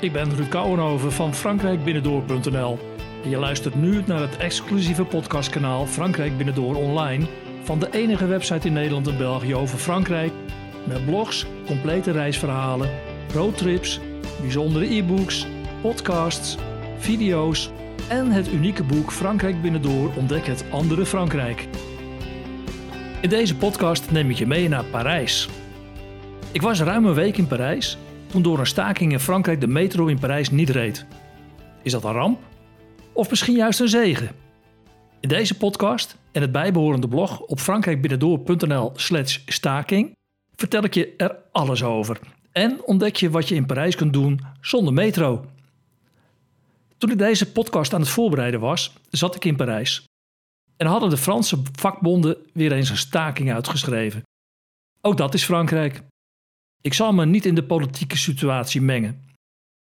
Ik ben Ruud Kouwenhoven van frankrijkbinnendoor.nl. En je luistert nu naar het exclusieve podcastkanaal Frankrijk Binnendoor Online van de enige website in Nederland en België over Frankrijk. Met blogs, complete reisverhalen, roadtrips, bijzondere e-books, podcasts, video's en het unieke boek Frankrijk Binnendoor ontdek het andere Frankrijk. In deze podcast neem ik je mee naar Parijs. Ik was ruim een week in Parijs toen door een staking in Frankrijk de metro in Parijs niet reed. Is dat een ramp? Of misschien juist een zegen? In deze podcast en het bijbehorende blog op frankrijkbinnendoor.nl/slash staking vertel ik je er alles over en ontdek je wat je in Parijs kunt doen zonder metro. Toen ik deze podcast aan het voorbereiden was, zat ik in Parijs. En hadden de Franse vakbonden weer eens een staking uitgeschreven. Ook dat is Frankrijk. Ik zal me niet in de politieke situatie mengen.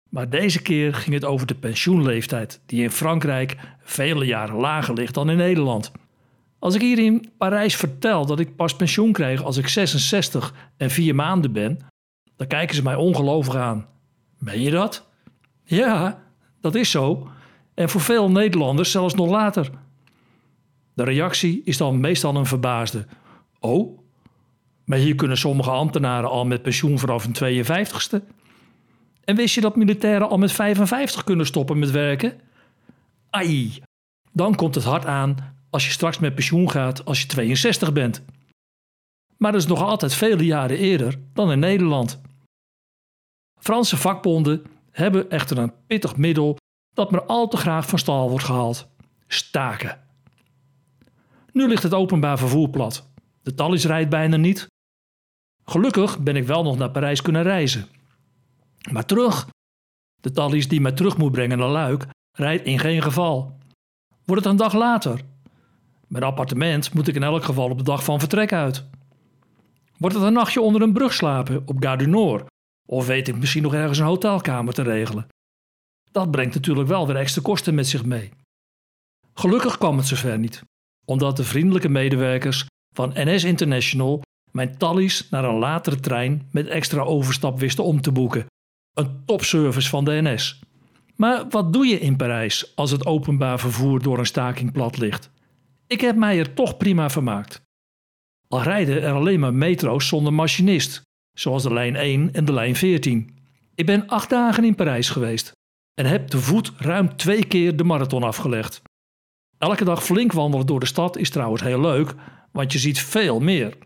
Maar deze keer ging het over de pensioenleeftijd, die in Frankrijk vele jaren lager ligt dan in Nederland. Als ik hier in Parijs vertel dat ik pas pensioen krijg als ik 66 en 4 maanden ben, dan kijken ze mij ongelovig aan. Meen je dat? Ja, dat is zo. En voor veel Nederlanders zelfs nog later. De reactie is dan meestal een verbaasde. Oh, maar hier kunnen sommige ambtenaren al met pensioen vanaf hun 52ste. En wist je dat militairen al met 55 kunnen stoppen met werken? Ai, dan komt het hard aan als je straks met pensioen gaat als je 62 bent. Maar dat is nog altijd vele jaren eerder dan in Nederland. Franse vakbonden hebben echter een pittig middel dat maar al te graag van stal wordt gehaald: staken. Nu ligt het openbaar vervoer plat. De Thalys rijdt bijna niet. Gelukkig ben ik wel nog naar Parijs kunnen reizen. Maar terug. De Thalys die mij terug moet brengen naar Luik rijdt in geen geval. Wordt het een dag later? Mijn appartement moet ik in elk geval op de dag van vertrek uit. Wordt het een nachtje onder een brug slapen op Gare du Nord? Of weet ik misschien nog ergens een hotelkamer te regelen? Dat brengt natuurlijk wel weer extra kosten met zich mee. Gelukkig kwam het zover niet, omdat de vriendelijke medewerkers van NS International mijn tallies naar een latere trein met extra overstap wisten om te boeken. Een topservice van de NS. Maar wat doe je in Parijs als het openbaar vervoer door een staking plat ligt? Ik heb mij er toch prima vermaakt. Al rijden er alleen maar metro's zonder machinist, zoals de lijn 1 en de lijn 14. Ik ben acht dagen in Parijs geweest en heb te voet ruim twee keer de marathon afgelegd. Elke dag flink wandelen door de stad is trouwens heel leuk, want je ziet veel meer.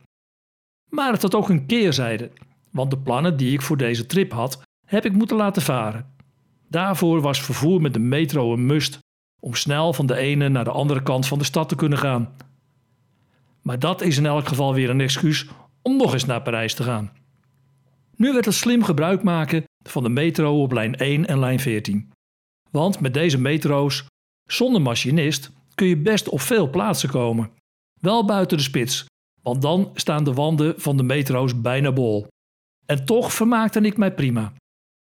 Maar het had ook een keerzijde, want de plannen die ik voor deze trip had, heb ik moeten laten varen. Daarvoor was vervoer met de metro een must om snel van de ene naar de andere kant van de stad te kunnen gaan. Maar dat is in elk geval weer een excuus om nog eens naar Parijs te gaan. Nu werd het slim gebruik maken van de metro op lijn 1 en lijn 14. Want met deze metro's, zonder machinist, kun je best op veel plaatsen komen. Wel buiten de spits, want dan staan de wanden van de metro's bijna bol. En toch vermaakte ik mij prima.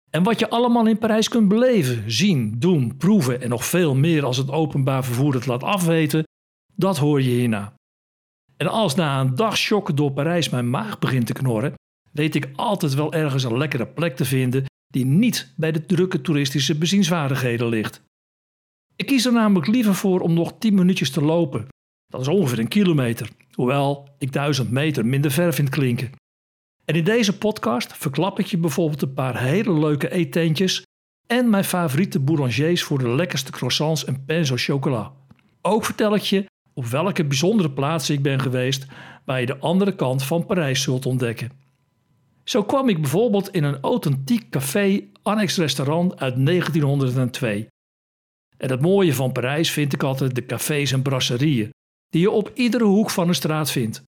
En wat je allemaal in Parijs kunt beleven, zien, doen, proeven en nog veel meer als het openbaar vervoer het laat afweten, dat hoor je hierna. En als na een dag shocken door Parijs mijn maag begint te knorren, weet ik altijd wel ergens een lekkere plek te vinden die niet bij de drukke toeristische bezienswaardigheden ligt. Ik kies er namelijk liever voor om nog 10 minuutjes te lopen. Dat is ongeveer een kilometer, hoewel ik 1000 meter minder ver vind klinken. En in deze podcast verklap ik je bijvoorbeeld een paar hele leuke eetentjes en mijn favoriete boulangers voor de lekkerste croissants en pains au chocolat. Ook vertel ik je op welke bijzondere plaatsen ik ben geweest waar je de andere kant van Parijs zult ontdekken. Zo kwam ik bijvoorbeeld in een authentiek café annex restaurant uit 1902. En het mooie van Parijs vind ik altijd de cafés en brasserieën, die je op iedere hoek van een straat vindt.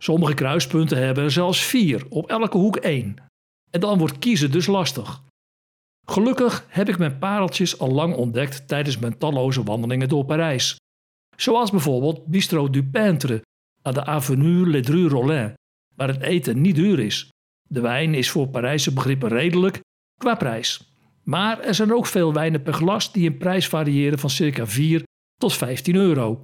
Sommige kruispunten hebben er zelfs vier, op elke hoek één. En dan wordt kiezen dus lastig. Gelukkig heb ik mijn pareltjes al lang ontdekt tijdens mijn talloze wandelingen door Parijs. Zoals bijvoorbeeld Bistro du Peintre aan de Avenue Ledru-Rollin, waar het eten niet duur is. De wijn is voor Parijse begrippen redelijk qua prijs. Maar er zijn ook veel wijnen per glas die in prijs variëren van circa 4 tot 15 euro.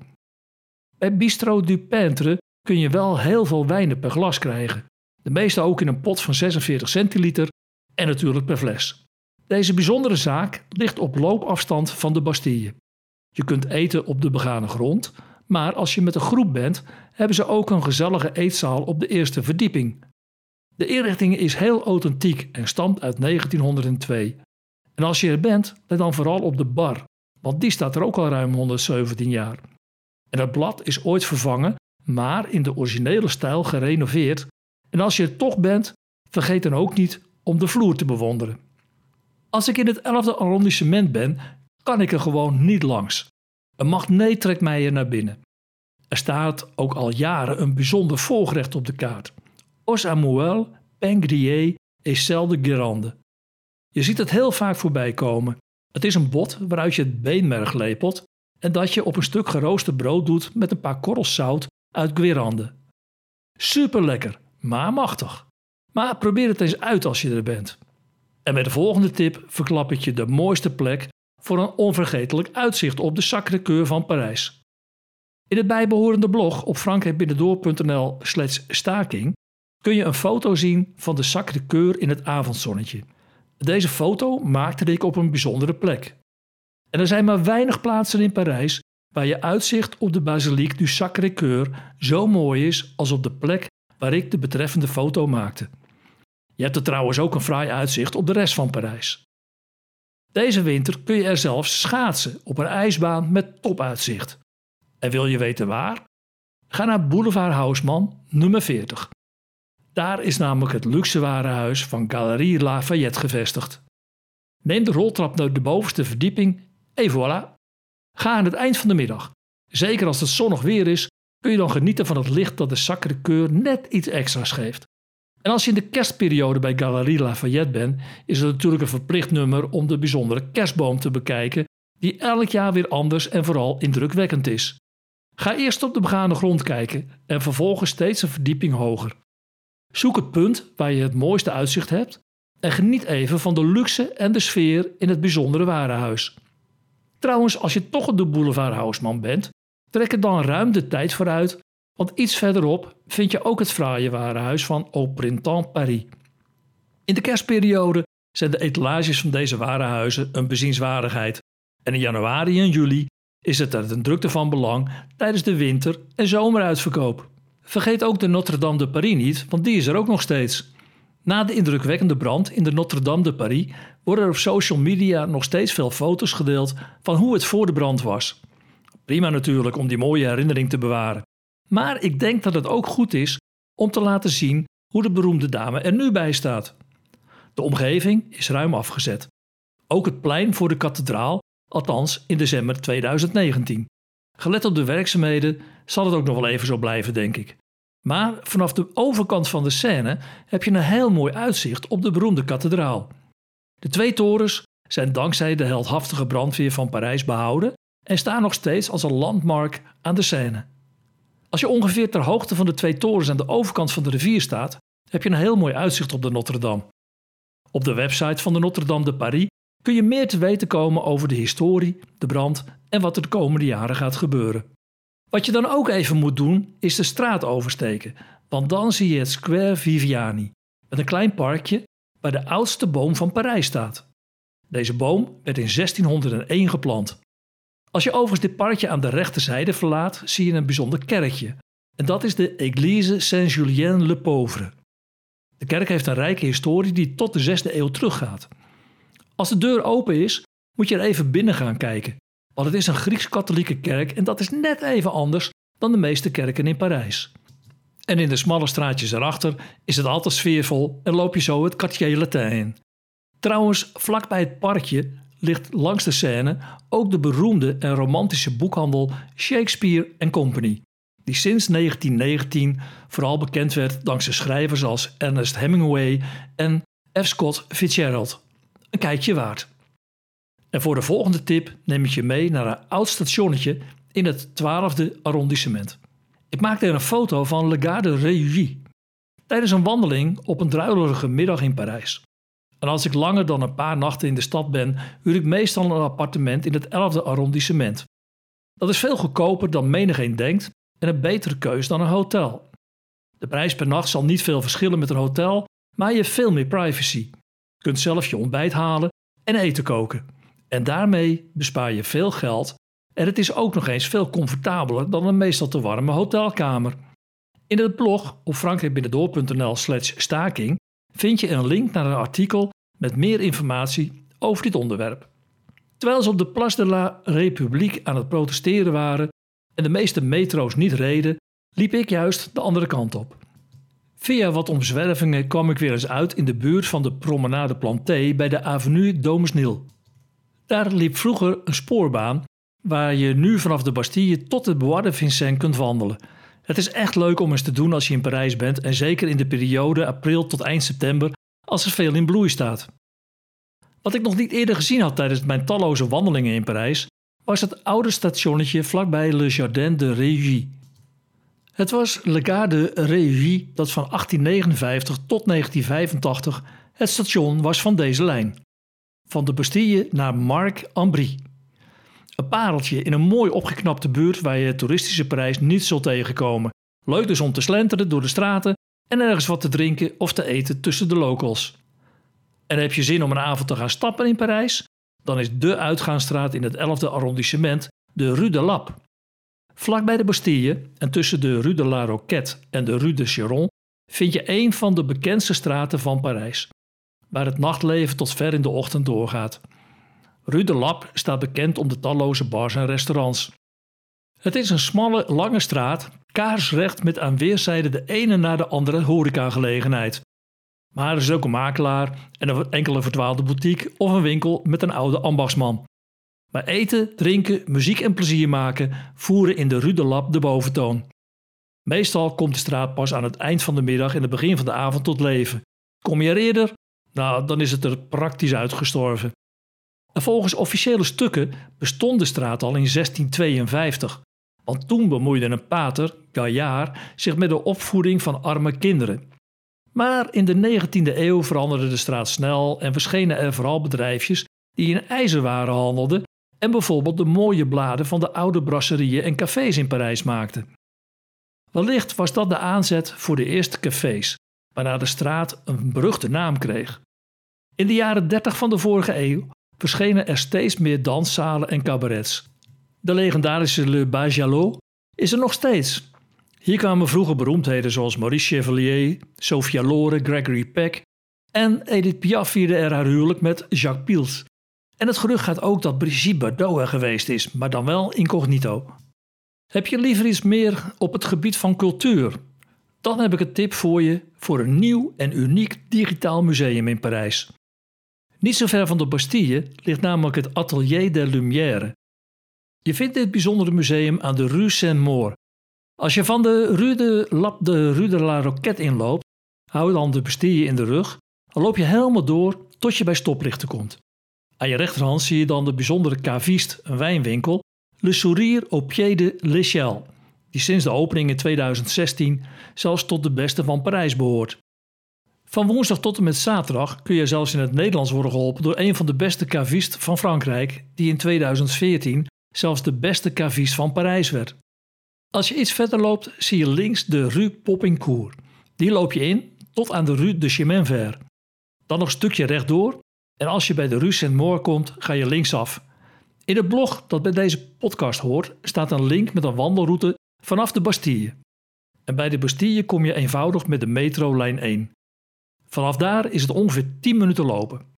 Bij Bistro du Peintre kun je wel heel veel wijnen per glas krijgen. De meeste ook in een pot van 46 centiliter en natuurlijk per fles. Deze bijzondere zaak ligt op loopafstand van de Bastille. Je kunt eten op de begane grond, maar als je met een groep bent, hebben ze ook een gezellige eetzaal op de eerste verdieping. De inrichting is heel authentiek en stamt uit 1902. En als je er bent, let dan vooral op de bar, want die staat er ook al ruim 117 jaar. En het blad is ooit vervangen, maar in de originele stijl gerenoveerd. En als je er toch bent, vergeet dan ook niet om de vloer te bewonderen. Als ik in het 11e arrondissement ben, kan ik er gewoon niet langs. Een magneet trekt mij er naar binnen. Er staat ook al jaren een bijzonder volgerecht op de kaart. Os Samuel, pain grillé et sel de Guérande. Je ziet het heel vaak voorbij komen. Het is een bot waaruit je het beenmerg lepelt en dat je op een stuk geroosterd brood doet met een paar korrels zout uit Guérande. Super lekker, maar machtig. Maar probeer het eens uit als je er bent. En met de volgende tip verklap ik je de mooiste plek voor een onvergetelijk uitzicht op de Sacré-Cœur van Parijs. In het bijbehorende blog op frankrijkbinnendoor.nl slash staking kun je een foto zien van de Sacré-Cœur in het avondzonnetje. Deze foto maakte ik op een bijzondere plek. En er zijn maar weinig plaatsen in Parijs waar je uitzicht op de Basilique du Sacré-Cœur zo mooi is als op de plek waar ik de betreffende foto maakte. Je hebt er trouwens ook een fraai uitzicht op de rest van Parijs. Deze winter kun je er zelfs schaatsen op een ijsbaan met topuitzicht. En wil je weten waar? Ga naar Boulevard Haussmann, nummer 40. Daar is namelijk het luxe warenhuis van Galerie Lafayette gevestigd. Neem de roltrap naar de bovenste verdieping en voilà. Ga aan het eind van de middag. Zeker als het zonnig weer is, kun je dan genieten van het licht dat de Sacré-Cœur net iets extra's geeft. En als je in de kerstperiode bij Galerie Lafayette bent, is het natuurlijk een verplicht nummer om de bijzondere kerstboom te bekijken, die elk jaar weer anders en vooral indrukwekkend is. Ga eerst op de begane grond kijken en vervolgens steeds een verdieping hoger. Zoek het punt waar je het mooiste uitzicht hebt en geniet even van de luxe en de sfeer in het bijzondere warenhuis. Trouwens, als je toch de boulevard Haussmann bent, trek er dan ruim de tijd vooruit want iets verderop vind je ook het fraaie warenhuis van Au Printemps Paris. In de kerstperiode zijn de etalages van deze warenhuizen een bezienswaardigheid. En in januari en juli is het er een drukte van belang tijdens de winter- en zomeruitverkoop. Vergeet ook de Notre-Dame de Paris niet, want die is er ook nog steeds. Na de indrukwekkende brand in de Notre-Dame de Paris worden op social media nog steeds veel foto's gedeeld van hoe het voor de brand was. Prima natuurlijk om die mooie herinnering te bewaren. Maar ik denk dat het ook goed is om te laten zien hoe de beroemde dame er nu bij staat. De omgeving is ruim afgezet. Ook het plein voor de kathedraal, althans in december 2019. Gelet op de werkzaamheden zal het ook nog wel even zo blijven, denk ik. Maar vanaf de overkant van de Seine heb je een heel mooi uitzicht op de beroemde kathedraal. De twee torens zijn dankzij de heldhaftige brandweer van Parijs behouden en staan nog steeds als een landmark aan de Seine. Als je ongeveer ter hoogte van de twee torens aan de overkant van de rivier staat, heb je een heel mooi uitzicht op de Notre-Dame. Op de website van de Notre-Dame de Paris kun je meer te weten komen over de historie, de brand en wat er de komende jaren gaat gebeuren. Wat je dan ook even moet doen, is de straat oversteken, want dan zie je het Square Viviani, met een klein parkje waar de oudste boom van Parijs staat. Deze boom werd in 1601 geplant. Als je overigens dit parkje aan de rechterzijde verlaat, zie je een bijzonder kerkje. En dat is de Église Saint-Julien-le-Pauvre. De kerk heeft een rijke historie die tot de 6e eeuw teruggaat. Als de deur open is, moet je er even binnen gaan kijken. Want het is een Grieks-katholieke kerk en dat is net even anders dan de meeste kerken in Parijs. En in de smalle straatjes erachter is het altijd sfeervol en loop je zo het Quartier Latin in. Trouwens, vlakbij het parkje ligt langs de Seine ook de beroemde en romantische boekhandel Shakespeare Company, die sinds 1919 vooral bekend werd dankzij schrijvers als Ernest Hemingway en F. Scott Fitzgerald. Een kijkje waard. En voor de volgende tip neem ik je mee naar een oud stationnetje in het 12e arrondissement. Ik maakte er een foto van Le Gare de Réuilly tijdens een wandeling op een druilerige middag in Parijs. En als ik langer dan een paar nachten in de stad ben, huur ik meestal een appartement in het 11e arrondissement. Dat is veel goedkoper dan menigeen denkt en een betere keus dan een hotel. De prijs per nacht zal niet veel verschillen met een hotel, maar je hebt veel meer privacy. Je kunt zelf je ontbijt halen en eten koken. En daarmee bespaar je veel geld en het is ook nog eens veel comfortabeler dan een meestal te warme hotelkamer. In het blog op frankrijkbinnendoor.nl slash staking vind je een link naar een artikel met meer informatie over dit onderwerp. Terwijl ze op de Place de la République aan het protesteren waren en de meeste metro's niet reden, liep ik juist de andere kant op. Via wat omzwervingen kwam ik weer eens uit in de buurt van de Promenade Planté bij de Avenue Domesnil. Daar liep vroeger een spoorbaan waar je nu vanaf de Bastille tot het Bois de Vincennes kunt wandelen. Het is echt leuk om eens te doen als je in Parijs bent en zeker in de periode april tot eind september als er veel in bloei staat. Wat ik nog niet eerder gezien had tijdens mijn talloze wandelingen in Parijs, was het oude stationnetje vlakbij Le Jardin de Régie. Het was Le de Régie dat van 1859 tot 1985 het station was van deze lijn. Van de Bastille naar Marc-en-Brie. Een pareltje in een mooi opgeknapte buurt waar je toeristische Parijs niet zult tegenkomen. Leuk dus om te slenteren door de straten en ergens wat te drinken of te eten tussen de locals. En heb je zin om een avond te gaan stappen in Parijs? Dan is de uitgaansstraat in het 11e arrondissement de Rue de Lap. Vlak bij de Bastille en tussen de Rue de la Roquette en de Rue de Chiron vind je een van de bekendste straten van Parijs, waar het nachtleven tot ver in de ochtend doorgaat. Rue de Lap staat bekend om de talloze bars en restaurants. Het is een smalle, lange straat, kaarsrecht met aan weerszijden de ene na de andere horecagelegenheid. Maar er is ook een makelaar en een enkele verdwaalde boutique of een winkel met een oude ambachtsman. Maar eten, drinken, muziek en plezier maken voeren in de Rue de de boventoon. Meestal komt de straat pas aan het eind van de middag en het begin van de avond tot leven. Kom je er eerder? Nou, dan is het er praktisch uitgestorven. En volgens officiële stukken bestond de straat al in 1652. Want toen bemoeide een pater, Gaillard, zich met de opvoeding van arme kinderen. Maar in de 19e eeuw veranderde de straat snel en verschenen er vooral bedrijfjes die in ijzerwaren handelden en bijvoorbeeld de mooie bladen van de oude brasserieën en cafés in Parijs maakten. Wellicht was dat de aanzet voor de eerste cafés, waarna de straat een beruchte naam kreeg. In de jaren 30 van de vorige eeuw verschenen er steeds meer danszalen en cabarets. De legendarische Le Bajalot is er nog steeds. Hier kwamen vroeger beroemdheden zoals Maurice Chevalier, Sophia Loren, Gregory Peck en Edith Piaf vierde er haar huwelijk met Jacques Piels. En het gerucht gaat ook dat Brigitte Bardot er geweest is, maar dan wel incognito. Heb je liever iets meer op het gebied van cultuur? Dan heb ik een tip voor je voor een nieuw en uniek digitaal museum in Parijs. Niet zo ver van de Bastille ligt namelijk het Atelier des Lumières. Je vindt dit bijzondere museum aan de Rue Saint-Maur. Als je van de Rue de, Lap de Rue de la Roquette inloopt, hou dan de Bastille in de rug, dan loop je helemaal door tot je bij stoplichten komt. Aan je rechterhand zie je dan de bijzondere caviste, een wijnwinkel, Le Sourire au pied de l'Échelle, die sinds de opening in 2016 zelfs tot de beste van Parijs behoort. Van woensdag tot en met zaterdag kun je zelfs in het Nederlands worden geholpen door een van de beste cavistes van Frankrijk, die in 2014 zelfs de beste caviste van Parijs werd. Als je iets verder loopt, zie je links de Rue Poppincourt. Die loop je in tot aan de Rue de Chemin Vert. Dan nog een stukje rechtdoor en als je bij de Rue Saint-Maur komt, ga je linksaf. In het blog dat bij deze podcast hoort, staat een link met een wandelroute vanaf de Bastille. En bij de Bastille kom je eenvoudig met de metro lijn 1. Vanaf daar is het ongeveer 10 minuten lopen.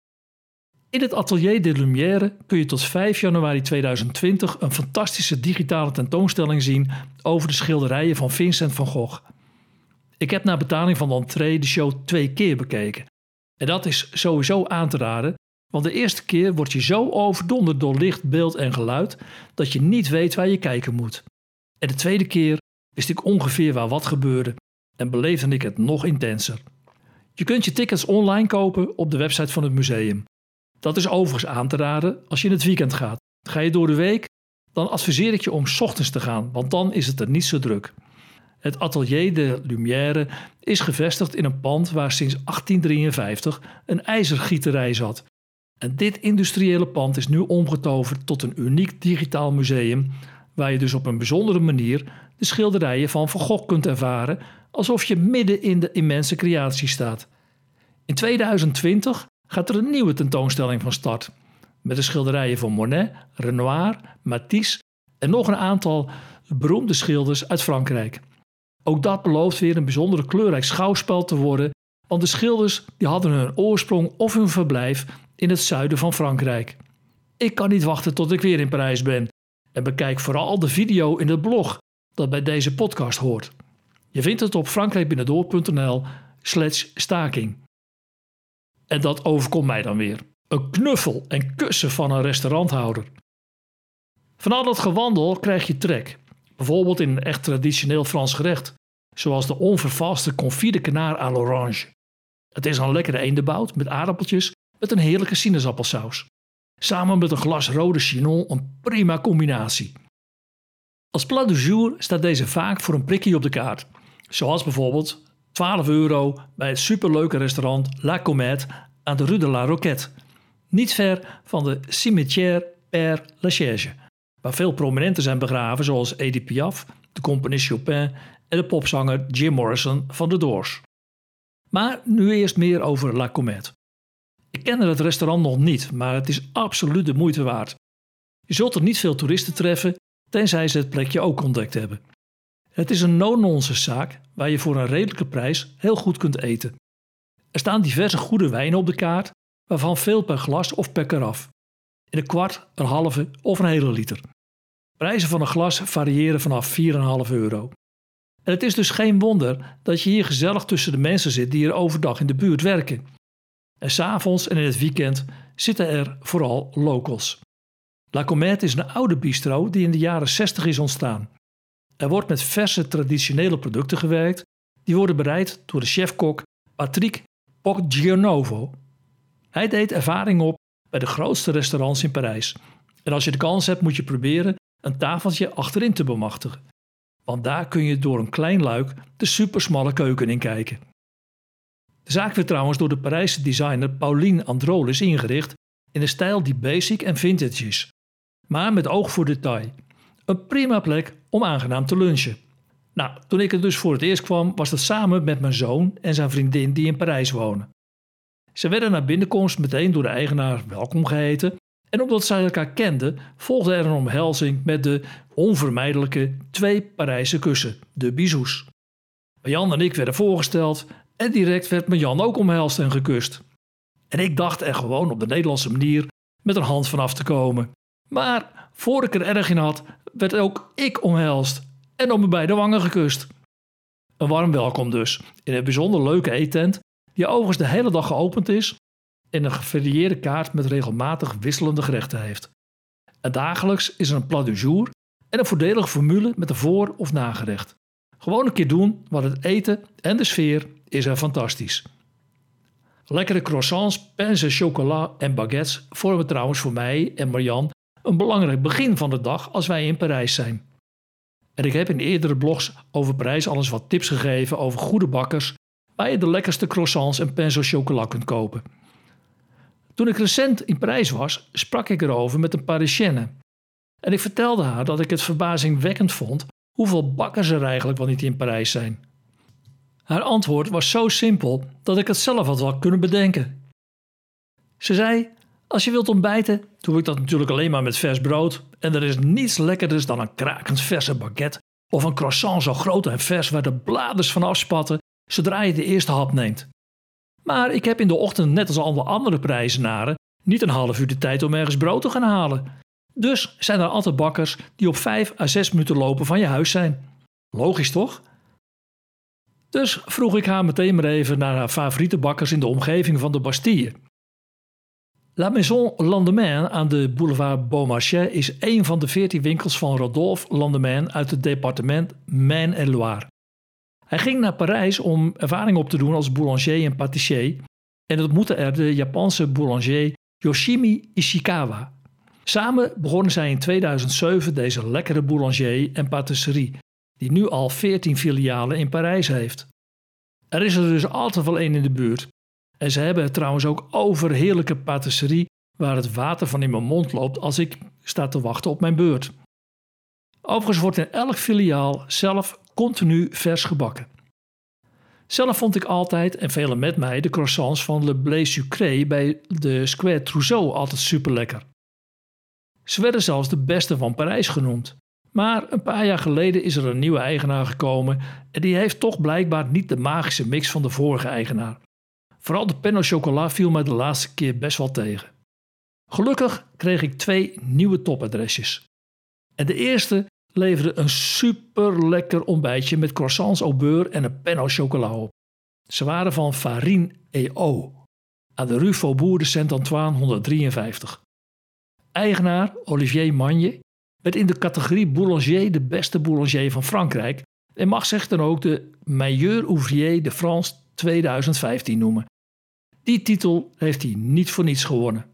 In het Atelier des Lumières kun je tot 5 januari 2020 een fantastische digitale tentoonstelling zien over de schilderijen van Vincent van Gogh. Ik heb na betaling van de entree de show twee keer bekeken. En dat is sowieso aan te raden, want de eerste keer word je zo overdonderd door licht, beeld en geluid dat je niet weet waar je kijken moet. En de tweede keer wist ik ongeveer waar wat gebeurde en beleefde ik het nog intenser. Je kunt je tickets online kopen op de website van het museum. Dat is overigens aan te raden als je in het weekend gaat. Ga je door de week, dan adviseer ik je om ochtends te gaan, want dan is het er niet zo druk. Het Atelier de Lumière is gevestigd in een pand waar sinds 1853 een ijzergieterij zat. En dit industriële pand is nu omgetoverd tot een uniek digitaal museum, waar je dus op een bijzondere manier de schilderijen van Van Gogh kunt ervaren, alsof je midden in de immense creatie staat. In 2020 gaat er een nieuwe tentoonstelling van start. Met de schilderijen van Monet, Renoir, Matisse en nog een aantal beroemde schilders uit Frankrijk. Ook dat belooft weer een bijzondere kleurrijk schouwspel te worden, want de schilders die hadden hun oorsprong of hun verblijf in het zuiden van Frankrijk. Ik kan niet wachten tot ik weer in Parijs ben en bekijk vooral de video in het blog dat bij deze podcast hoort. Je vindt het op frankrijkbinnendoor.nl slash staking. En dat overkomt mij dan weer. Een knuffel en kussen van een restauranthouder. Van al dat gewandel krijg je trek. Bijvoorbeeld in een echt traditioneel Frans gerecht, zoals de onvervaste confit de canard à l'orange. Het is een lekkere eendebout met aardappeltjes met een heerlijke sinaasappelsaus. Samen met een glas rode chinon een prima combinatie. Als plat du jour staat deze vaak voor een prikje op de kaart. Zoals bijvoorbeeld 12 euro bij het superleuke restaurant La Comète aan de Rue de la Roquette. Niet ver van de Cimetière Père Lachaise, waar veel prominenten zijn begraven zoals Edith Piaf, de componist Chopin en de popzanger Jim Morrison van The Doors. Maar nu eerst meer over La Comète. Ik kende het restaurant nog niet, maar het is absoluut de moeite waard. Je zult er niet veel toeristen treffen, tenzij ze het plekje ook ontdekt hebben. Het is een no-nonsense zaak waar je voor een redelijke prijs heel goed kunt eten. Er staan diverse goede wijnen op de kaart, waarvan veel per glas of per karaf. In een kwart, een halve of een hele liter. Prijzen van een glas variëren vanaf 4,5 euro. En het is dus geen wonder dat je hier gezellig tussen de mensen zit die er overdag in de buurt werken. En s'avonds en in het weekend zitten er vooral locals. La Comète is een oude bistro die in de jaren 60 is ontstaan. Er wordt met verse traditionele producten gewerkt, die worden bereid door de chefkok Patrick Poggionovo. Hij deed ervaring op bij de grootste restaurants in Parijs. En als je de kans hebt, moet je proberen een tafeltje achterin te bemachtigen. Want daar kun je door een klein luik de supersmalle keuken in kijken. De zaak werd trouwens door de Parijse designer Pauline Androlis ingericht in een stijl die basic en vintage is, maar met oog voor detail. Een prima plek om aangenaam te lunchen. Nou, toen ik er dus voor het eerst kwam, was dat samen met mijn zoon en zijn vriendin die in Parijs wonen. Ze werden na binnenkomst meteen door de eigenaar welkom geheten en omdat zij elkaar kenden, volgde er een omhelzing met de onvermijdelijke twee Parijse kussen, de bisous. Jan en ik werden voorgesteld en direct werd me Jan ook omhelst en gekust. En ik dacht er gewoon op de Nederlandse manier met een hand vanaf te komen. Maar voor ik er erg in had, werd ook ik omhelst en op mijn beide wangen gekust. Een warm welkom dus, in een bijzonder leuke eetent, die overigens de hele dag geopend is en een gevarieerde kaart met regelmatig wisselende gerechten heeft. En dagelijks is er een plat du jour en een voordelige formule met een voor- of nagerecht. Gewoon een keer doen, want het eten en de sfeer is er fantastisch. Lekkere croissants, pensen, chocola en baguettes vormen trouwens voor mij en Marian een belangrijk begin van de dag als wij in Parijs zijn. En ik heb in eerdere blogs over Parijs al eens wat tips gegeven over goede bakkers waar je de lekkerste croissants en pains au chocolat kunt kopen. Toen ik recent in Parijs was, sprak ik erover met een Parisienne. En ik vertelde haar dat ik het verbazingwekkend vond hoeveel bakkers er eigenlijk wel niet in Parijs zijn. Haar antwoord was zo simpel dat ik het zelf had wel kunnen bedenken. Ze zei: Als je wilt ontbijten, doe ik dat natuurlijk alleen maar met vers brood. En er is niets lekkerders dan een krakend verse baguette of een croissant zo groot en vers waar de bladers van afspatten zodra je de eerste hap neemt. Maar ik heb in de ochtend, net als alle andere prijzenaren, niet een half uur de tijd om ergens brood te gaan halen. Dus zijn er altijd bakkers die op 5 à 6 minuten lopen van je huis zijn. Logisch toch? Dus vroeg ik haar meteen maar even naar haar favoriete bakkers in de omgeving van de Bastille. La Maison Landemain aan de boulevard Beaumarchais is een van de veertien winkels van Rodolphe Landemain uit het departement Maine-et-Loire. Hij ging naar Parijs om ervaring op te doen als boulanger en patissier en ontmoette er de Japanse boulanger Yoshimi Ishikawa. Samen begonnen zij in 2007 deze lekkere boulanger en patisserie, die nu al 14 filialen in Parijs heeft. Er is er dus altijd wel één in de buurt. En ze hebben trouwens ook over heerlijke patisserie waar het water van in mijn mond loopt als ik sta te wachten op mijn beurt. Overigens wordt in elk filiaal zelf continu vers gebakken. Zelf vond ik altijd, en velen met mij, de croissants van Le Blé Sucré bij de Square Trousseau altijd super lekker. Ze werden zelfs de beste van Parijs genoemd. Maar een paar jaar geleden is er een nieuwe eigenaar gekomen en die heeft toch blijkbaar niet de magische mix van de vorige eigenaar. Vooral de pen chocola viel mij de laatste keer best wel tegen. Gelukkig kreeg ik twee nieuwe topadresjes. En de eerste leverde een super lekker ontbijtje met croissants au beurre en een pen chocola op. Ze waren van Farine EO aan de Rue Faubourg de Saint-Antoine 153. Eigenaar Olivier Magne werd in de categorie boulanger de beste boulanger van Frankrijk en mag zich dan ook de Meilleur Ouvrier de France 2015 noemen. Die titel heeft hij niet voor niets gewonnen.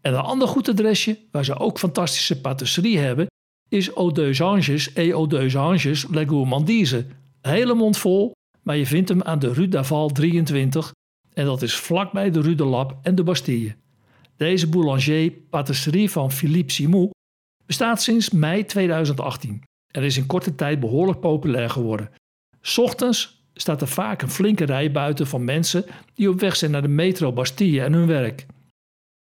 En een ander goed adresje, waar ze ook fantastische patisserie hebben, is Eau deux Anges et Eau deux Anges La Gourmandise. Hele mond vol, maar je vindt hem aan de Rue d'Aval 23 en dat is vlakbij de Rue de Lap en de Bastille. Deze boulanger patisserie van Philippe Simou bestaat sinds mei 2018 en is in korte tijd behoorlijk populair geworden. Ochtends staat er vaak een flinke rij buiten van mensen die op weg zijn naar de metro Bastille en hun werk.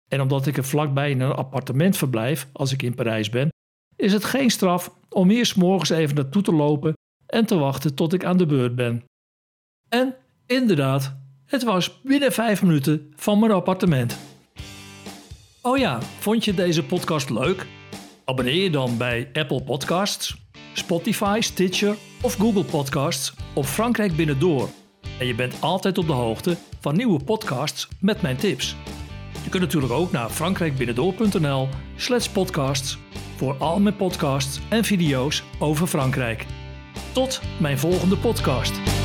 En omdat ik er vlakbij in een appartement verblijf als ik in Parijs ben, is het geen straf om hier s'morgens even naartoe te lopen en te wachten tot ik aan de beurt ben. En inderdaad, het was binnen vijf minuten van mijn appartement. Oh ja, vond je deze podcast leuk? Abonneer je dan bij Apple Podcasts, Spotify, Stitcher of Google Podcasts op Frankrijk Binnendoor. En je bent altijd op de hoogte van nieuwe podcasts met mijn tips. Je kunt natuurlijk ook naar frankrijkbinnendoor.nl slash podcasts voor al mijn podcasts en video's over Frankrijk. Tot mijn volgende podcast.